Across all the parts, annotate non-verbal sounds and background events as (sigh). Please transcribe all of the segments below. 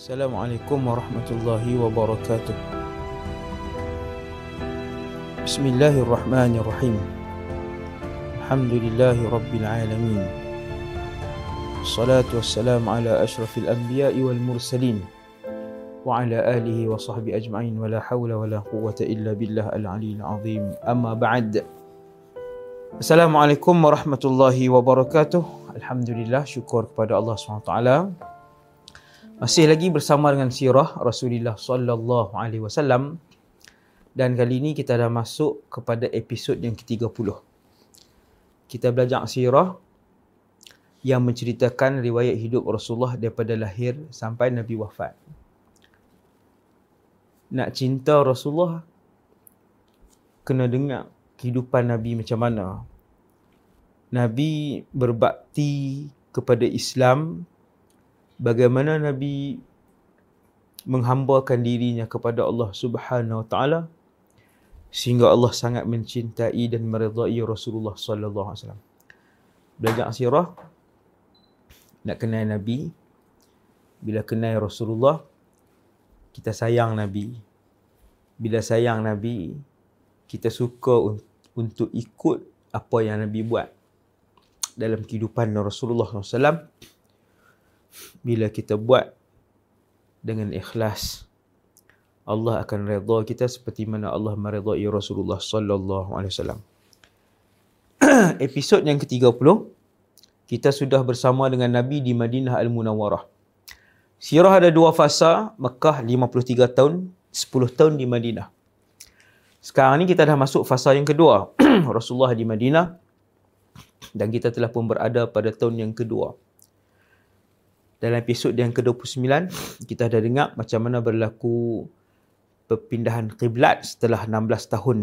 Assalamualaikum warahmatullahi wabarakatuh. Bismillahirrahmanirrahim. Alhamdulillahi rabbil alamin. Salatu wassalamu ala ashrafil anbiya'i wal mursalin wa ala alihi wa sahbihi ajma'in wa la hawla wa la quwwata illa billah al-aliyyil azim. Amma ba'd. Assalamualaikum warahmatullahi wabarakatuh. Alhamdulillah syukur kepada Allah SWT masih lagi bersama dengan sirah Rasulullah sallallahu alaihi wasallam dan kali ini kita dah masuk kepada episod yang ke-30. Kita belajar sirah yang menceritakan riwayat hidup Rasulullah daripada lahir sampai Nabi wafat. Nak cinta Rasulullah kena dengar kehidupan Nabi macam mana. Nabi berbakti kepada Islam bagaimana Nabi menghambakan dirinya kepada Allah Subhanahu Wa Taala sehingga Allah sangat mencintai dan meridai Rasulullah sallallahu alaihi wasallam. Belajar sirah nak kenal Nabi bila kenal Rasulullah kita sayang Nabi. Bila sayang Nabi kita suka untuk ikut apa yang Nabi buat dalam kehidupan Rasulullah SAW bila kita buat dengan ikhlas Allah akan redha kita seperti mana Allah meredai Rasulullah sallallahu alaihi wasallam. (clears throat) Episod yang ke-30 kita sudah bersama dengan Nabi di Madinah Al-Munawwarah. Sirah ada dua fasa, Mekah 53 tahun, 10 tahun di Madinah. Sekarang ni kita dah masuk fasa yang kedua. (clears throat) Rasulullah di Madinah dan kita telah pun berada pada tahun yang kedua dalam episod yang ke-29 kita dah dengar macam mana berlaku perpindahan kiblat setelah 16 tahun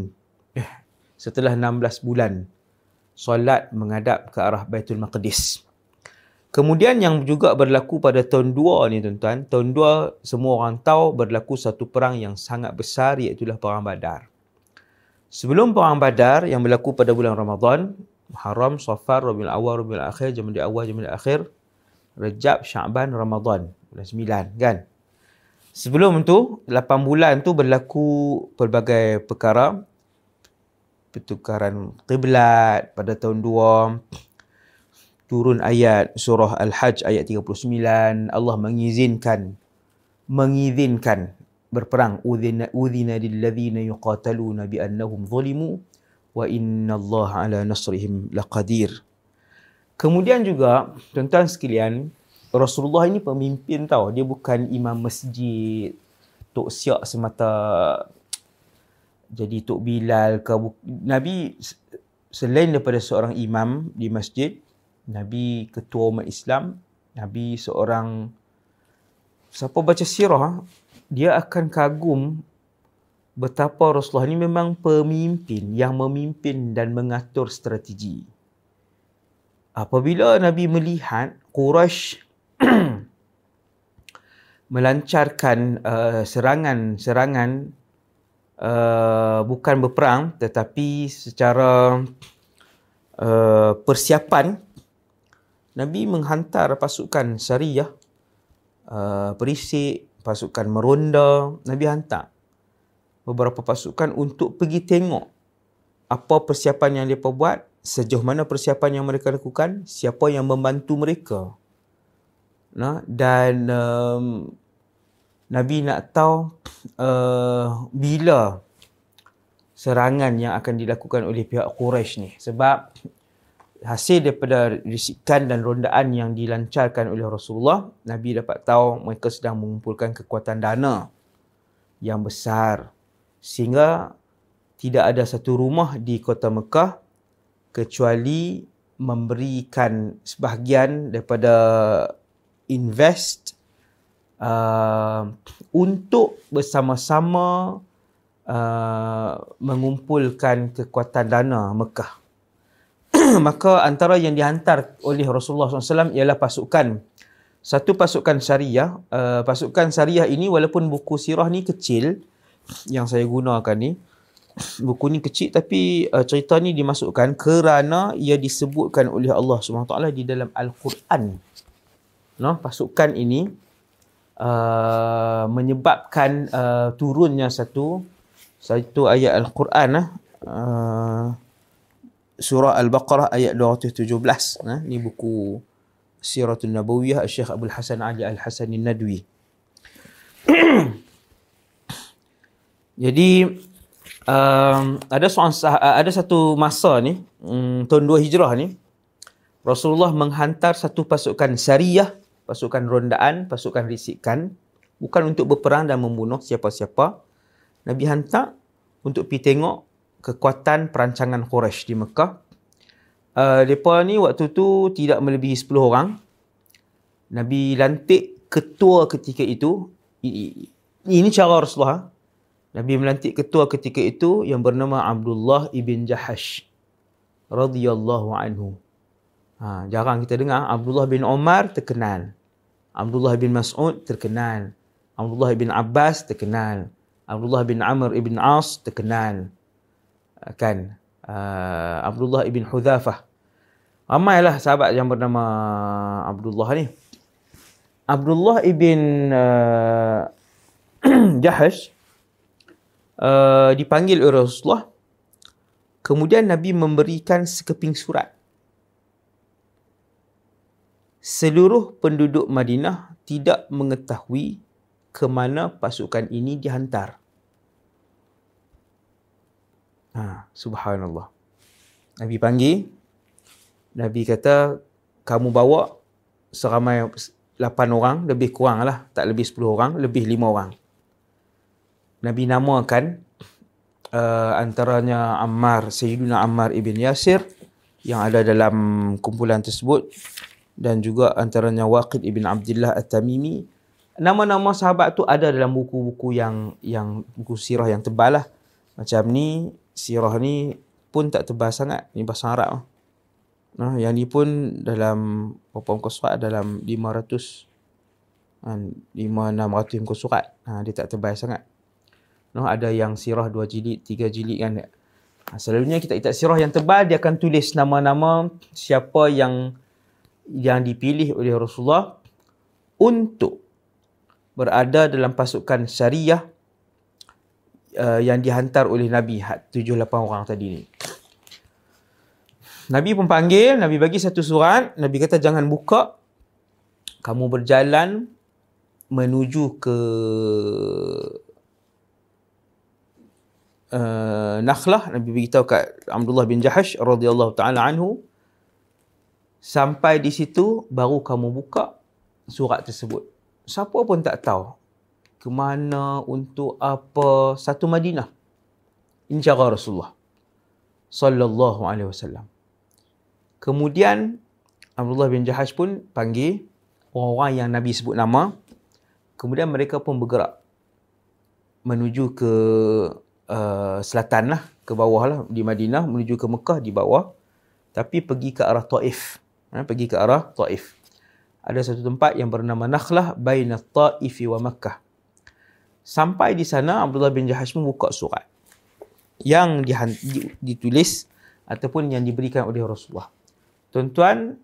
eh setelah 16 bulan solat menghadap ke arah Baitul Maqdis. Kemudian yang juga berlaku pada tahun 2 ni tuan-tuan, tahun 2 semua orang tahu berlaku satu perang yang sangat besar iaitu perang Badar. Sebelum perang Badar yang berlaku pada bulan Ramadan, Muharram, Safar, Rabiul Awal, Rabiul Akhir, Jamadil Awal, Jamadil Akhir, Rejab, Syaban, Ramadan. Bulan sembilan kan. Sebelum tu, lapan bulan tu berlaku pelbagai perkara. Pertukaran qiblat pada tahun dua. Turun ayat surah Al-Hajj ayat 39. Allah mengizinkan. Mengizinkan berperang. Udhina, udhina lilladzina yuqataluna bi'annahum zulimu. Wa inna Allah ala nasrihim laqadir. Kemudian juga, tuan-tuan sekalian, Rasulullah ini pemimpin tau. Dia bukan imam masjid, Tok Siak semata jadi Tok Bilal ke. Nabi selain daripada seorang imam di masjid, Nabi ketua umat Islam, Nabi seorang, siapa baca sirah, dia akan kagum betapa Rasulullah ini memang pemimpin yang memimpin dan mengatur strategi apabila Nabi melihat Quraisy (clears throat) melancarkan uh, serangan-serangan uh, bukan berperang tetapi secara uh, persiapan Nabi menghantar pasukan syariah uh, perisik pasukan meronda. Nabi hantar beberapa pasukan untuk pergi tengok apa persiapan yang mereka buat sejauh mana persiapan yang mereka lakukan, siapa yang membantu mereka. Nah, dan um, Nabi nak tahu uh, bila serangan yang akan dilakukan oleh pihak Quraisy ni. Sebab hasil daripada risikan dan rondaan yang dilancarkan oleh Rasulullah, Nabi dapat tahu mereka sedang mengumpulkan kekuatan dana yang besar. Sehingga tidak ada satu rumah di kota Mekah kecuali memberikan sebahagian daripada invest uh, untuk bersama-sama uh, mengumpulkan kekuatan dana Mekah. (clears throat) Maka antara yang dihantar oleh Rasulullah SAW ialah pasukan. Satu pasukan syariah. Uh, pasukan syariah ini walaupun buku sirah ni kecil yang saya gunakan ni buku ni kecil tapi uh, cerita ni dimasukkan kerana ia disebutkan oleh Allah SWT di dalam Al-Quran. No, pasukan ini uh, menyebabkan uh, turunnya satu satu ayat Al-Quran uh, surah Al-Baqarah ayat 217 nah ni buku Siratul Nabawiyah Syekh Abdul Hasan Ali Al-Hasan Nadwi (clears throat) Jadi um, ada seorang ada satu masa ni um, tahun 2 Hijrah ni Rasulullah menghantar satu pasukan syariah, pasukan rondaan, pasukan risikan bukan untuk berperang dan membunuh siapa-siapa. Nabi hantar untuk pergi tengok kekuatan perancangan Quraisy di Mekah. Uh, mereka ni waktu tu tidak melebihi 10 orang. Nabi lantik ketua ketika itu. Ini cara Rasulullah. Nabi melantik ketua ketika itu yang bernama Abdullah ibn Jahash radhiyallahu anhu. Ha, jarang kita dengar Abdullah bin Omar terkenal. Abdullah bin Mas'ud terkenal. Abdullah bin Abbas terkenal. Abdullah bin Amr ibn As terkenal. Ha, kan? Uh, Abdullah ibn Hudzafah. Ramailah sahabat yang bernama Abdullah ni. Abdullah ibn uh, (clears throat) Jahash uh, dipanggil oleh Rasulullah. Kemudian Nabi memberikan sekeping surat. Seluruh penduduk Madinah tidak mengetahui ke mana pasukan ini dihantar. Ha, subhanallah. Nabi panggil. Nabi kata, kamu bawa seramai 8 orang, lebih kurang lah. Tak lebih 10 orang, lebih 5 orang. Nabi namakan uh, antaranya Ammar, Sayyidina Ammar ibn Yasir yang ada dalam kumpulan tersebut dan juga antaranya Waqid ibn Abdullah At-Tamimi. Nama-nama sahabat tu ada dalam buku-buku yang yang buku sirah yang tebal lah. Macam ni, sirah ni pun tak tebal sangat. Ni bahasa Arab. Nah, yang ni pun dalam berapa muka surat dalam 500 5 600 muka surat. Ha, dia tak tebal sangat. No, ada yang sirah dua jilid, tiga jilid kan. Ha, selalunya kita ikat sirah yang tebal, dia akan tulis nama-nama siapa yang yang dipilih oleh Rasulullah untuk berada dalam pasukan syariah uh, yang dihantar oleh Nabi tujuh lapan orang tadi ni. Nabi pun panggil, Nabi bagi satu surat, Nabi kata jangan buka. Kamu berjalan menuju ke uh, Nakhlah Nabi beritahu kat Abdullah bin Jahash radhiyallahu taala anhu sampai di situ baru kamu buka surat tersebut. Siapa pun tak tahu ke mana untuk apa satu Madinah. Ini cara Rasulullah sallallahu alaihi wasallam. Kemudian Abdullah bin Jahash pun panggil orang-orang yang Nabi sebut nama. Kemudian mereka pun bergerak menuju ke uh, selatan lah, ke bawah lah di Madinah menuju ke Mekah di bawah. Tapi pergi ke arah Taif. Ha, pergi ke arah Taif. Ada satu tempat yang bernama Nakhlah baina Taifi wa Makkah. Sampai di sana Abdullah bin Jahash membuka surat yang ditulis ataupun yang diberikan oleh Rasulullah. Tuan-tuan,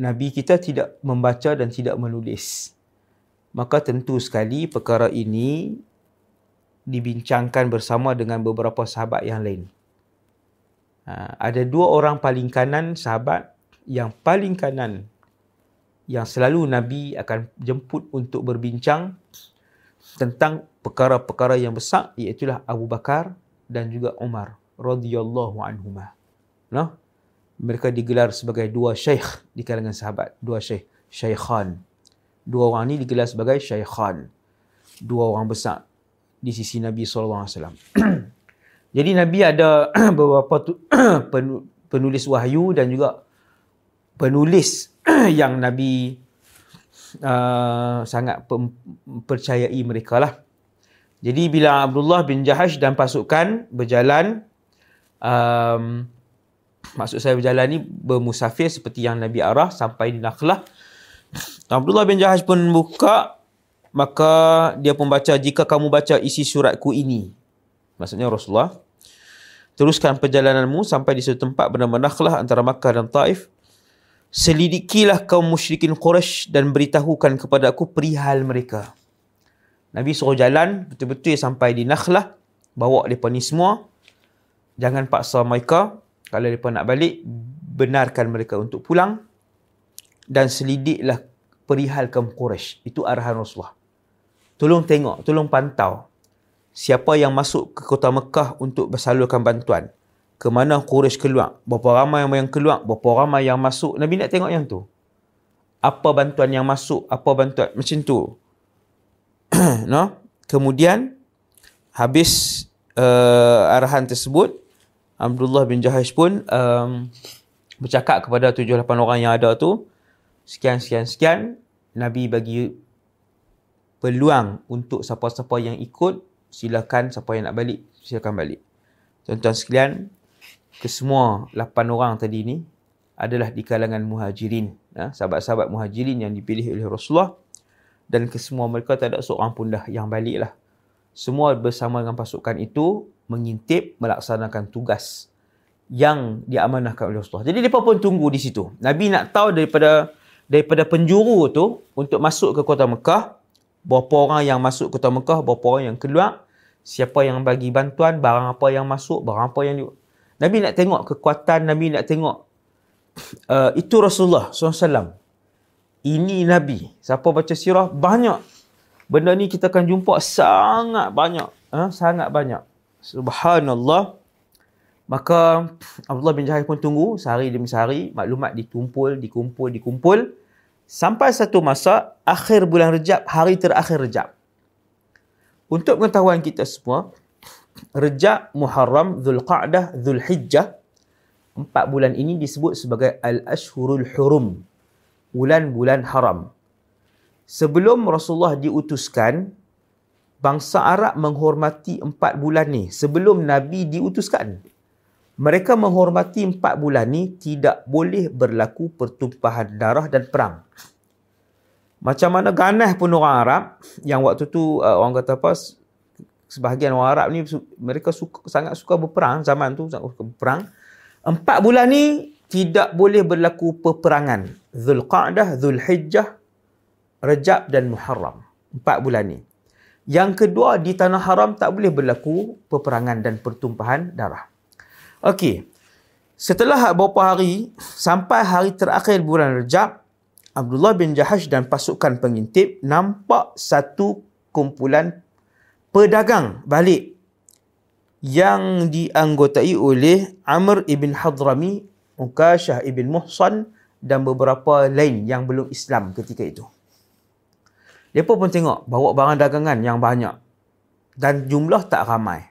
Nabi kita tidak membaca dan tidak menulis. Maka tentu sekali perkara ini dibincangkan bersama dengan beberapa sahabat yang lain. Ha, ada dua orang paling kanan sahabat yang paling kanan yang selalu Nabi akan jemput untuk berbincang tentang perkara-perkara yang besar iaitu Abu Bakar dan juga Umar radhiyallahu anhuma. Nah, mereka digelar sebagai dua syekh di kalangan sahabat, dua syekh, syaikhan. Dua orang ni digelar sebagai syaikhan. Dua orang besar di sisi Nabi SAW. (clears throat) Jadi Nabi ada (clears throat) beberapa (clears throat) penulis wahyu dan juga penulis yang Nabi uh, sangat percayai mereka lah. Jadi bila Abdullah bin Jahash dan pasukan berjalan, um, maksud saya berjalan ni bermusafir seperti yang Nabi arah sampai di Nakhlah. Abdullah bin Jahash pun buka maka dia pun baca jika kamu baca isi suratku ini maksudnya Rasulullah teruskan perjalananmu sampai di suatu tempat bernama Nakhlah antara Makkah dan Taif selidikilah kaum musyrikin Quraisy dan beritahukan kepada aku perihal mereka. Nabi suruh jalan betul-betul sampai di Nakhlah, bawa mereka ni semua. Jangan paksa mereka. Kalau mereka nak balik, benarkan mereka untuk pulang. Dan selidiklah perihal kaum Quraisy. Itu arahan Rasulullah. Tolong tengok, tolong pantau. Siapa yang masuk ke kota Mekah untuk bersalurkan bantuan ke mana Quraisy keluar, berapa ramai yang keluar, berapa ramai yang masuk. Nabi nak tengok yang tu. Apa bantuan yang masuk, apa bantuan macam tu. (clears throat) no? Kemudian habis uh, arahan tersebut, Abdullah bin Jahash pun um, bercakap kepada tujuh lapan orang yang ada tu, sekian sekian sekian Nabi bagi peluang untuk siapa-siapa yang ikut silakan siapa yang nak balik silakan balik. Tuan-tuan sekalian, kesemua lapan orang tadi ni adalah di kalangan muhajirin. Ya, sahabat-sahabat muhajirin yang dipilih oleh Rasulullah. Dan kesemua mereka tak ada seorang pun dah yang balik lah. Semua bersama dengan pasukan itu mengintip, melaksanakan tugas yang diamanahkan oleh Rasulullah. Jadi mereka pun tunggu di situ. Nabi nak tahu daripada daripada penjuru tu untuk masuk ke kota Mekah, berapa orang yang masuk kota Mekah, berapa orang yang keluar, siapa yang bagi bantuan, barang apa yang masuk, barang apa yang Nabi nak tengok kekuatan, Nabi nak tengok (coughs) uh, itu Rasulullah SAW. Ini Nabi. Siapa baca sirah, banyak. Benda ni kita akan jumpa sangat banyak. Ha? Sangat banyak. Subhanallah. Maka Abdullah bin Jahil pun tunggu sehari demi sehari. Maklumat ditumpul, dikumpul, dikumpul. Sampai satu masa, akhir bulan Rejab, hari terakhir Rejab. Untuk pengetahuan kita semua, Rejab, Muharram, Zulqa'dah, Zulhijjah. Empat bulan ini disebut sebagai Al-Ashhurul Hurum. Bulan-bulan haram. Sebelum Rasulullah diutuskan, bangsa Arab menghormati empat bulan ni. Sebelum Nabi diutuskan. Mereka menghormati empat bulan ni tidak boleh berlaku pertumpahan darah dan perang. Macam mana ganas pun orang Arab yang waktu tu uh, orang kata apa sebahagian orang Arab ni mereka suka, sangat suka berperang zaman tu sangat suka berperang. Empat bulan ni tidak boleh berlaku peperangan. Zulqa'dah, Zulhijjah Rejab dan Muharram. Empat bulan ni. Yang kedua di tanah haram tak boleh berlaku peperangan dan pertumpahan darah Okey. Setelah beberapa hari sampai hari terakhir bulan Rejab Abdullah bin Jahash dan pasukan pengintip nampak satu kumpulan pedagang balik yang dianggotai oleh Amr ibn Hadrami, Ukashah ibn Muhsan dan beberapa lain yang belum Islam ketika itu. Mereka pun tengok bawa barang dagangan yang banyak dan jumlah tak ramai.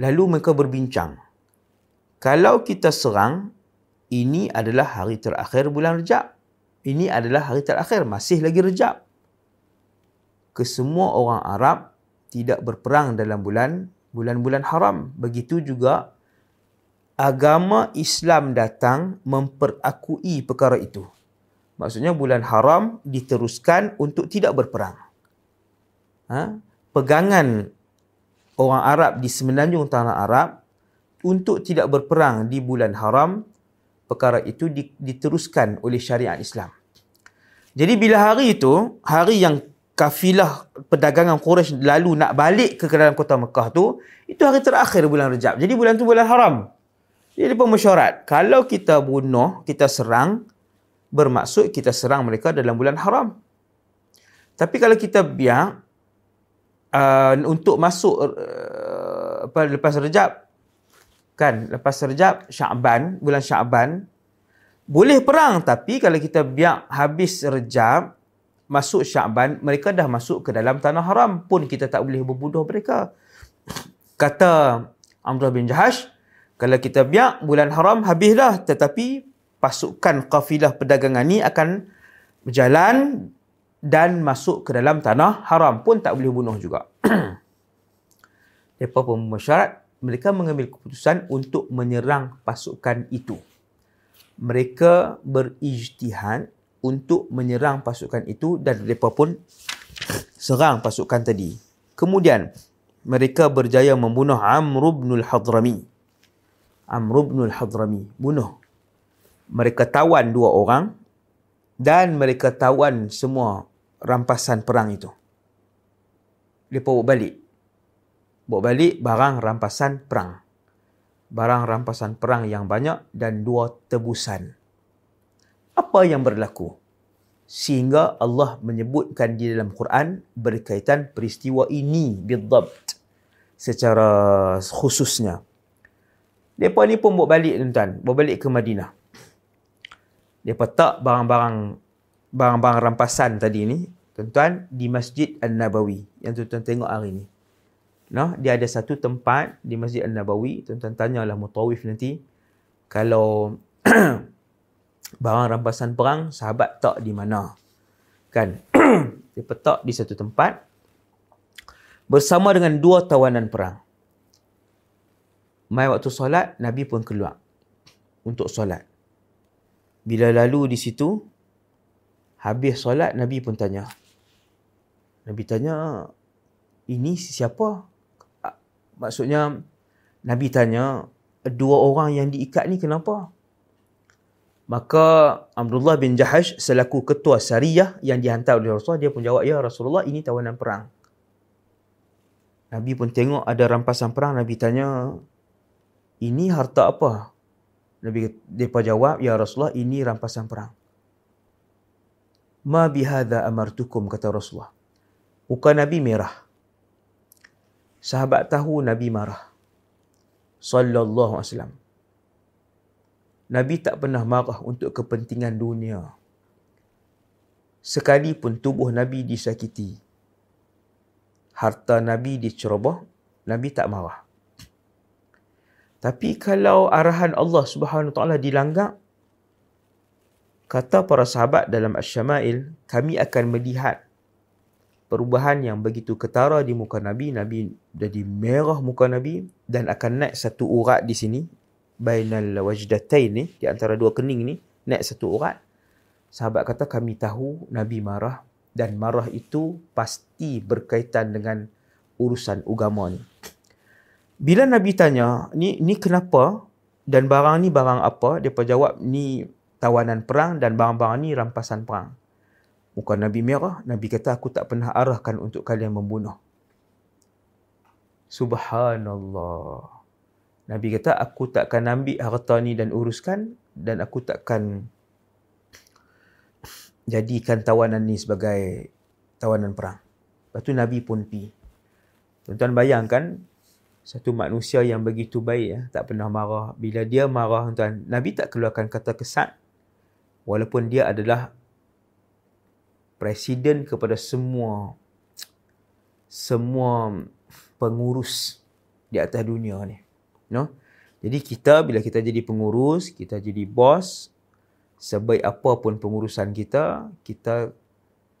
Lalu mereka berbincang. Kalau kita serang, ini adalah hari terakhir bulan Rejab. Ini adalah hari terakhir, masih lagi Rejab. Kesemua orang Arab tidak berperang dalam bulan bulan-bulan haram. Begitu juga agama Islam datang memperakui perkara itu. Maksudnya bulan haram diteruskan untuk tidak berperang. Ha? Pegangan orang Arab di semenanjung tanah Arab untuk tidak berperang di bulan haram, perkara itu diteruskan oleh syariat Islam. Jadi bila hari itu, hari yang kafilah perdagangan Quraisy lalu nak balik ke dalam kota Mekah tu, itu hari terakhir bulan Rejab. Jadi bulan tu bulan haram. Jadi pun mesyuarat, kalau kita bunuh, kita serang, bermaksud kita serang mereka dalam bulan haram. Tapi kalau kita biar uh, untuk masuk uh, apa lepas Rejab kan, lepas Rejab Syaban, bulan Syaban boleh perang tapi kalau kita biar habis Rejab masuk Syaban, mereka dah masuk ke dalam tanah haram pun kita tak boleh berbunuh mereka. Kata Amrah bin Jahash, kalau kita biar bulan haram habislah tetapi pasukan kafilah perdagangan ni akan berjalan dan masuk ke dalam tanah haram pun tak boleh bunuh juga. (clears throat) Mereka pun mersyarat, mereka mengambil keputusan untuk menyerang pasukan itu. Mereka berijtihad untuk menyerang pasukan itu dan mereka pun serang pasukan tadi. Kemudian mereka berjaya membunuh Amr bin al-Hadrami. Amr bin al-Hadrami bunuh. mereka tawan dua orang dan mereka tawan semua rampasan perang itu. Bawa balik. Bawa balik barang rampasan perang. Barang rampasan perang yang banyak dan dua tebusan. Apa yang berlaku? Sehingga Allah menyebutkan di dalam Quran berkaitan peristiwa ini bidabt secara khususnya. Mereka ni pun bawa balik tuan-tuan. Bawa balik ke Madinah. Mereka tak barang-barang barang-barang rampasan tadi ni tuan-tuan di Masjid An-Nabawi yang tuan-tuan tengok hari ni. Nah, dia ada satu tempat di Masjid An-Nabawi, tuan-tuan tanyalah mutawif nanti kalau (clears throat) barang rampasan perang sahabat tak di mana. Kan? (clears throat) dia petak di satu tempat bersama dengan dua tawanan perang. Mai waktu solat, Nabi pun keluar untuk solat. Bila lalu di situ, habis solat, Nabi pun tanya. Nabi tanya, ini siapa? Maksudnya, Nabi tanya, dua orang yang diikat ni kenapa? Maka Abdullah bin Jahash selaku ketua syariah yang dihantar oleh Rasulullah, dia pun jawab, Ya Rasulullah, ini tawanan perang. Nabi pun tengok ada rampasan perang. Nabi tanya, ini harta apa? Nabi pun jawab, Ya Rasulullah, ini rampasan perang. Ma bihadha amartukum, kata Rasulullah. Muka Nabi merah. Sahabat tahu Nabi marah. Sallallahu alaihi wasallam. Nabi tak pernah marah untuk kepentingan dunia. Sekalipun tubuh Nabi disakiti. Harta Nabi diceroboh, Nabi tak marah. Tapi kalau arahan Allah Subhanahu taala dilanggar, kata para sahabat dalam Asy-Syama'il, kami akan melihat perubahan yang begitu ketara di muka Nabi. Nabi jadi merah muka Nabi dan akan naik satu urat di sini. Bainal wajdatain ni, di antara dua kening ni, naik satu urat. Sahabat kata kami tahu Nabi marah dan marah itu pasti berkaitan dengan urusan agama ni. Bila Nabi tanya, ni ni kenapa dan barang ni barang apa? Dia jawab, ni tawanan perang dan barang-barang ni rampasan perang. Muka Nabi merah, Nabi kata aku tak pernah arahkan untuk kalian membunuh. Subhanallah. Nabi kata aku takkan ambil harta ni dan uruskan dan aku takkan jadikan tawanan ni sebagai tawanan perang. Lepas tu Nabi pun pi. Tuan-tuan bayangkan satu manusia yang begitu baik ya, tak pernah marah. Bila dia marah tuan, Nabi tak keluarkan kata kesat walaupun dia adalah presiden kepada semua semua pengurus di atas dunia ni. No? Jadi kita bila kita jadi pengurus, kita jadi bos, sebaik apa pun pengurusan kita, kita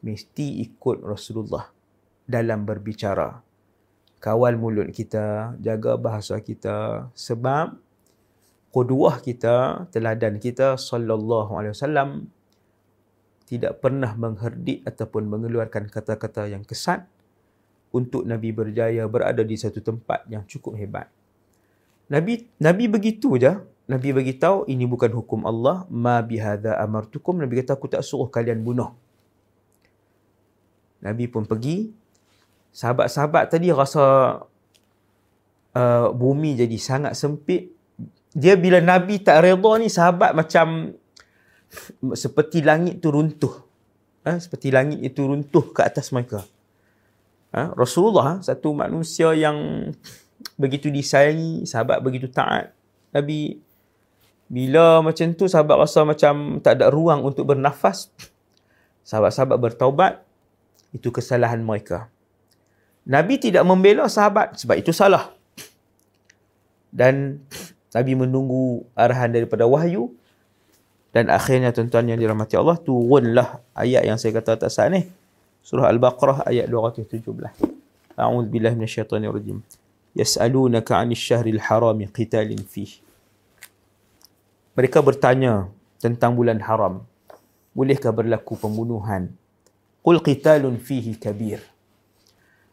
mesti ikut Rasulullah dalam berbicara. Kawal mulut kita, jaga bahasa kita sebab qudwah kita, teladan kita sallallahu alaihi wasallam tidak pernah mengherdik ataupun mengeluarkan kata-kata yang kesat untuk Nabi berjaya berada di satu tempat yang cukup hebat. Nabi Nabi begitu je. Nabi bagi tahu ini bukan hukum Allah. Ma bihadza amartukum. Nabi kata aku tak suruh kalian bunuh. Nabi pun pergi. Sahabat-sahabat tadi rasa uh, bumi jadi sangat sempit. Dia bila Nabi tak redha ni sahabat macam seperti langit tu runtuh. Ha? Seperti langit itu runtuh ke atas mereka. Ha? Rasulullah, satu manusia yang begitu disayangi, sahabat begitu taat. Nabi, bila macam tu sahabat rasa macam tak ada ruang untuk bernafas, sahabat-sahabat bertaubat, itu kesalahan mereka. Nabi tidak membela sahabat sebab itu salah. Dan Nabi menunggu arahan daripada wahyu dan akhirnya tuan-tuan yang dirahmati Allah turunlah ayat yang saya kata atas ni. Surah Al-Baqarah ayat 217. A'udzu billahi minasyaitonir rajim. Yas'alunaka 'anil syahril harami qitalin fih. Mereka bertanya tentang bulan haram. Bolehkah berlaku pembunuhan? Qul qitalun fihi kabir.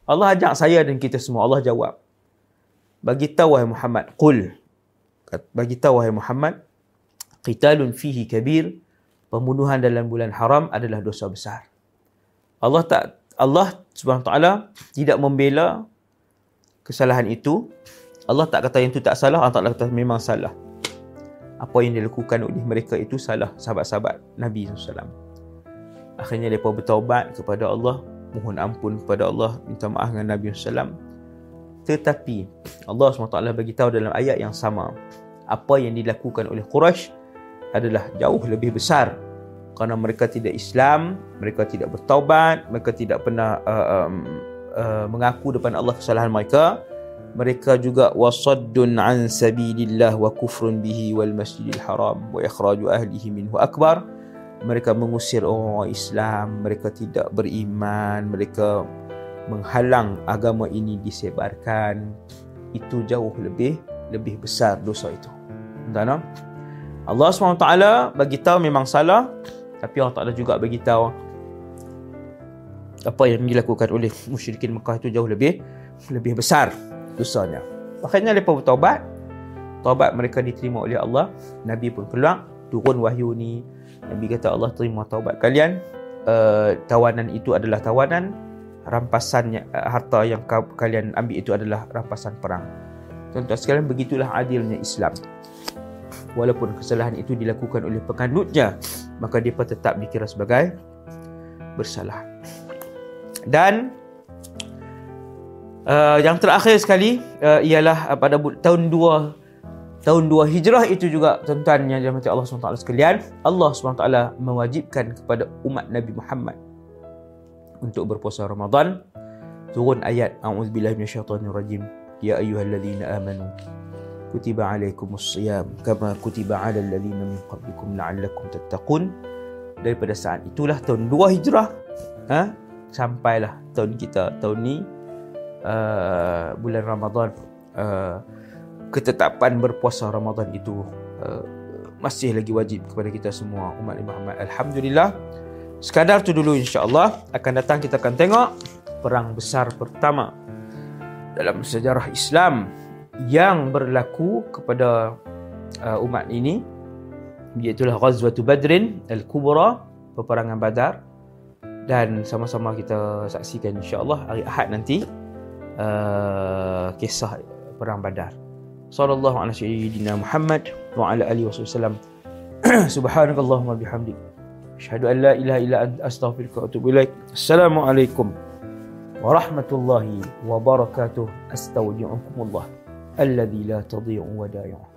Allah ajak saya dan kita semua. Allah jawab. Bagi tahu wahai Muhammad. Qul. Bagi tahu wahai Muhammad qitalun fihi kabir pembunuhan dalam bulan haram adalah dosa besar. Allah tak Allah Subhanahu taala tidak membela kesalahan itu. Allah tak kata yang itu tak salah Allah tak kata memang salah. Apa yang dilakukan oleh mereka itu salah sahabat-sahabat Nabi SAW akhirnya mereka bertaubat kepada Allah mohon ampun kepada Allah minta maaf dengan Nabi SAW tetapi Allah SWT bagi tahu dalam ayat yang sama apa yang dilakukan oleh Quraisy adalah jauh lebih besar kerana mereka tidak Islam, mereka tidak bertaubat, mereka tidak pernah uh, um, uh, mengaku depan Allah kesalahan mereka. Mereka juga wasaddun an sabilillah wa kufrun bihi wal masjidil haram wa ikhraju ahlihi minhu akbar. Mereka mengusir orang Islam, mereka tidak beriman, mereka menghalang agama ini disebarkan itu jauh lebih lebih besar dosa itu. Tuan Allah SWT bagi tahu memang salah tapi Allah Taala juga bagi tahu apa yang dilakukan oleh musyrikin Mekah itu jauh lebih lebih besar dosanya. Akhirnya mereka bertaubat. Taubat mereka diterima oleh Allah. Nabi pun keluar turun wahyu ni. Nabi kata Allah terima taubat kalian. Uh, tawanan itu adalah tawanan rampasan uh, harta yang kalian ambil itu adalah rampasan perang. Tuan-tuan sekalian begitulah adilnya Islam. Walaupun kesalahan itu dilakukan oleh penganutnya, maka dia tetap dikira sebagai bersalah. Dan uh, yang terakhir sekali uh, ialah uh, pada tahun 2 tahun 2 Hijrah itu juga tuan-tuan yang dirahmati Allah SWT sekalian, Allah SWT mewajibkan kepada umat Nabi Muhammad untuk berpuasa Ramadan turun ayat a'udzubillahi minasyaitonirrajim ya ayyuhalladzina amanu kutiba alaikumus siyam kama kutiba alal ladzina min qablikum la'allakum tattaqun. Daripada saat itulah tahun 2 hijrah ha? Sampailah tahun kita tahun ni uh, bulan Ramadan uh, ketetapan berpuasa Ramadan itu uh, masih lagi wajib kepada kita semua umat Muhammad. Alhamdulillah. Sekadar tu dulu insya-Allah. Akan datang kita akan tengok perang besar pertama dalam sejarah Islam yang berlaku kepada uh, umat ini iaitu Ghazwatul Badrin Al-Kubra peperangan Badar dan sama-sama kita saksikan insya-Allah hari Ahad nanti uh, kisah perang Badar. Sallallahu alaihi wasallam Muhammad wa ala alihi wasallam. (clears throat) Subhanakallahumma bihamdik. Asyhadu an la ilaha illa anta astaghfiruka wa atubu ilaik. Assalamualaikum warahmatullahi wabarakatuh. Astaghfirukumullah. الذي لا تضيع ودائعه